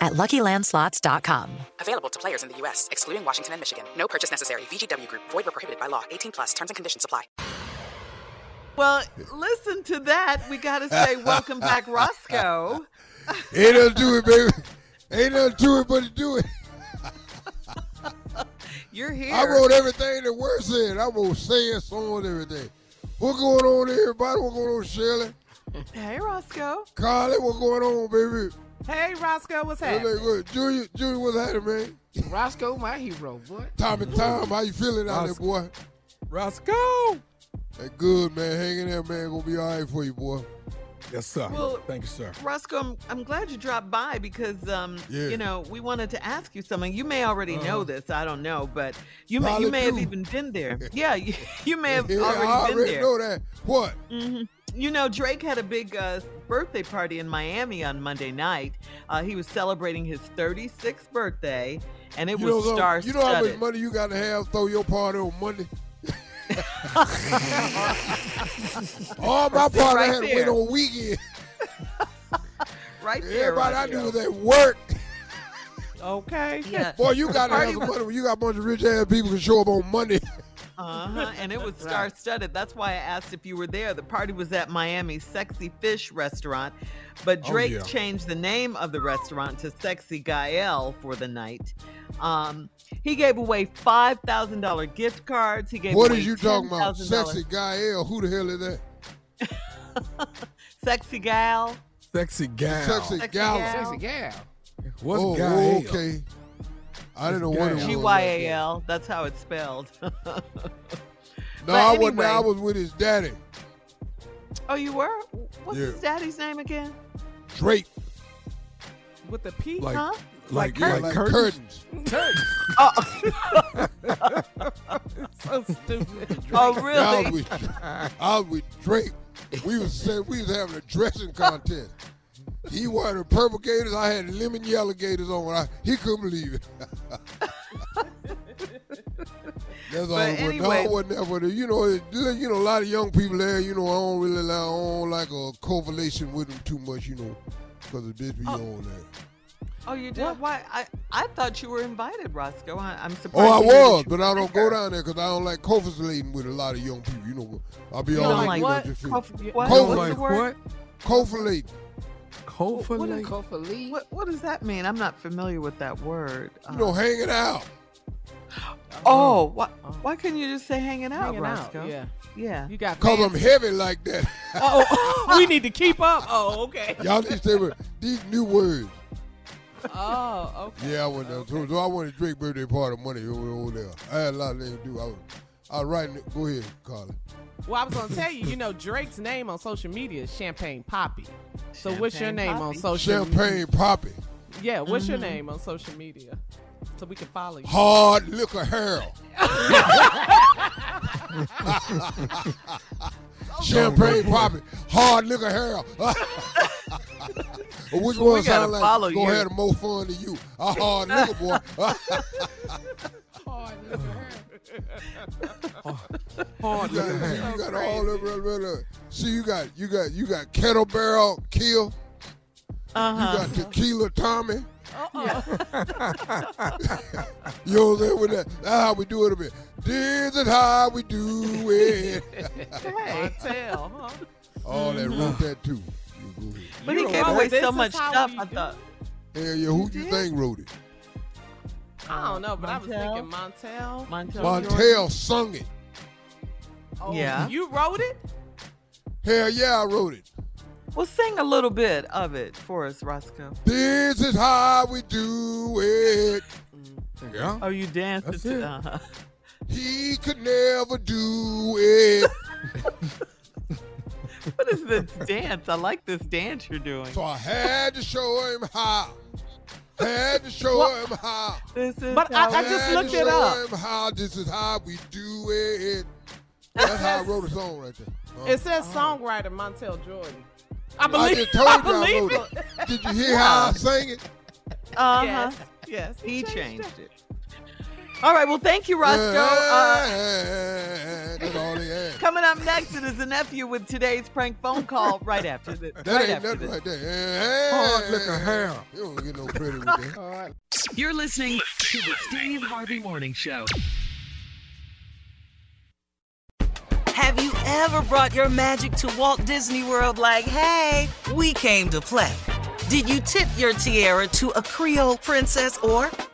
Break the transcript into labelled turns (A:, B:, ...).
A: at luckylandslots.com.
B: Available to players in the U.S., excluding Washington and Michigan. No purchase necessary. VGW Group, void or prohibited by law. 18 plus terms and conditions apply.
C: Well, listen to that. We got to say, welcome back, Roscoe.
D: Ain't nothing to it, baby. Ain't nothing to it but to do it.
C: You're here.
D: I wrote everything that we're saying. i'm wrote saying songs, everything. What going on, everybody? What's going on, Shirley?
C: Hey, Roscoe.
D: Carly, what going on, baby?
E: Hey, Roscoe, what's
D: Hey,
E: happening?
D: look good. Junior, Junior, what's happening, man?
E: Roscoe, my hero, boy.
D: Tommy Tom, how you feeling out there, boy?
E: Roscoe.
D: Hey, good, man. Hanging there, man. Gonna be all right for you, boy.
E: Yes, sir.
C: Well,
E: Thank you, sir.
C: Roscoe, I'm, I'm glad you dropped by because, um,
D: Yeah.
C: you know, we wanted to ask you something. You may already know
D: Uh-huh.
C: this. I don't know, but you may, you may have even been there. Yeah, you, you may have
D: Yeah,
C: already
D: I
C: been
D: already
C: there.
D: know that. What?
C: hmm You know, Drake had a big uh, birthday party in Miami on Monday night. Uh, he was celebrating his 36th birthday, and it
D: you
C: was
D: know, some-
C: star
D: You know how much money you got to have throw your party on Monday? All my party
C: right
D: had to wait
C: there.
D: on weekend.
C: right there.
D: Everybody I
C: Roscoe.
D: knew was at work.
E: Okay.
C: Yeah.
D: Boy, you got to have some money when you got a bunch of rich ass people who show up on Monday.
C: Uh-huh. And it was star studded. That's why I asked if you were there. The party was at Miami's Sexy Fish restaurant, but
E: Oh,
C: Drake
E: yeah.
C: changed the name of the restaurant to Sexy Gyal for the night. Um, he gave away five thousand dollar gift cards. He gave
D: What
C: away
D: is you talking about?
C: $10,000
D: Sexy guy L. Who the hell is that?
C: Sexy Gal.
E: Sexy gal.
D: Sexy
C: Sexy
D: gal.
C: gal.
E: Sexy gal. What's
D: oh,
E: gal?
D: oh, okay. I didn't know what it was.
C: G Y A L. That's how it's spelled.
D: No,
C: But
D: I wasn't. I was with his daddy,
C: oh, you were? What's
D: Yeah.
C: his daddy's name again?
D: Drake.
E: With the P?
D: Like,
C: Huh?
E: like,
D: yeah,
E: like,
D: like
E: curtains?
D: curtains.
E: so stupid.
C: Oh,
D: I
C: really?
D: was with, I was with Drake. We was saying we was having a dressing contest. He wore the purple gators. I had lemon yellow gators on. I, he couldn't believe it. That's all.
C: But
D: it was.
C: anyway-
D: no, I wasn't there. But you know, it, you know, a lot of young people there. You know, I don't really like, I don't like a correlation with them too much. You know, because of this be
C: Oh.
D: on there.
C: Oh, you did? Why? I I thought you were invited, Roscoe. I, I'm surprised.
D: Oh, I
C: to hear that
D: was, but I don't go down there because I don't like co-facilitating with a lot of young people. You know, I'll be
C: You
D: all like,
C: like
D: you
C: what?
D: just feel-
C: Co- what?
D: Co-
C: What's
E: like
C: the word?
E: what?
D: co-facilate.
E: Cold
C: What is- What, what does that mean? I'm not familiar with that word.
D: You know, hanging out.
C: Um, oh, why, why couldn't you just say hanging out,
E: Hanging out, yeah.
C: Yeah.
E: You got
D: Cause I'm heavy like that.
E: Oh, oh, oh, we need to keep up. Oh, okay.
D: Y'all need to stay with these new words.
E: Oh, okay.
D: Yeah, I went there. So, so I went to Drake birthday party Monday over, over there. I had a lot of things to do. I was, I was writing. it- Go ahead, Carly.
E: Well, I was gonna tell you, you know, Drake's name on social media is Champagne Papi. So what's your
C: Champagne
E: name on social?
D: Champagne Papi,
E: Yeah, what's your
C: Mhm.
E: name on social media? So we can follow you.
D: Hard Liquor Harold. Champagne Papi, Hard Liquor Harold. Which
C: Well, we
D: one
C: gotta
D: sound like
C: follow
D: gonna
C: you.
D: have the most fun to you? A hard liquor boy.
E: Hard
D: you got,
E: liquor.
D: you got all the blah, blah, blah. See, you got you got you got kettle barrel kill.
C: Uh-huh.
D: You got tequila Tommy.
E: Uh-uh.
D: You know what I'm saying? With that, that's how we do it a bit. This is how we do it.
E: Montel, huh?
D: All that
C: Mm-hmm.
D: wrote that too. You go ahead.
C: But
E: You
C: he gave
E: wrote
C: away so much stuff. I thought.
D: Hell yeah, who do you think wrote it?
E: I don't know, but I was thinking Montel.
C: Montel.
D: Montel sung it.
E: Oh,
C: Yeah.
E: You wrote it?
D: Hell yeah, I wrote it.
C: Well, sing a little bit of it for us, Roscoe.
D: This is how we do it.
E: Yeah.
C: Oh, you danced
E: That's
C: to
E: it.
C: uh-huh.
D: He could never do it.
C: What is this dance? I like this dance you're doing.
D: So I had to show him how. Had to show
E: What?
D: him how.
C: This is
E: But I-
C: how
E: I
C: we
E: just
D: Had
E: looked
D: to
E: it
D: show
E: up.
D: him how. This is how we do it. That's how I wrote a song right there. Uh,
E: It says songwriter Montel Jordan. I
D: I
E: believe,
D: just told
E: I
D: you I
E: believe
D: wrote
E: it.
D: it. Did you hear how I sang it?
C: Uh-huh.
E: Yes, yes.
C: He changed it. All right. Well, thank you, Roscoe. Uh,
D: Yeah, that's all he had.
C: coming up next, it is the nephew with today's prank phone call. Right after this.
D: That
C: right
D: ain't
C: after
D: nothing
C: this.
D: right there.
E: Hard liquor hair.
D: You don't get no credit with that.
E: All right.
F: You're listening to the Steve Harvey Morning Show.
G: Have you ever brought your magic to Walt Disney World like, hey, we came to play? Did you tip your tiara to a Creole princess or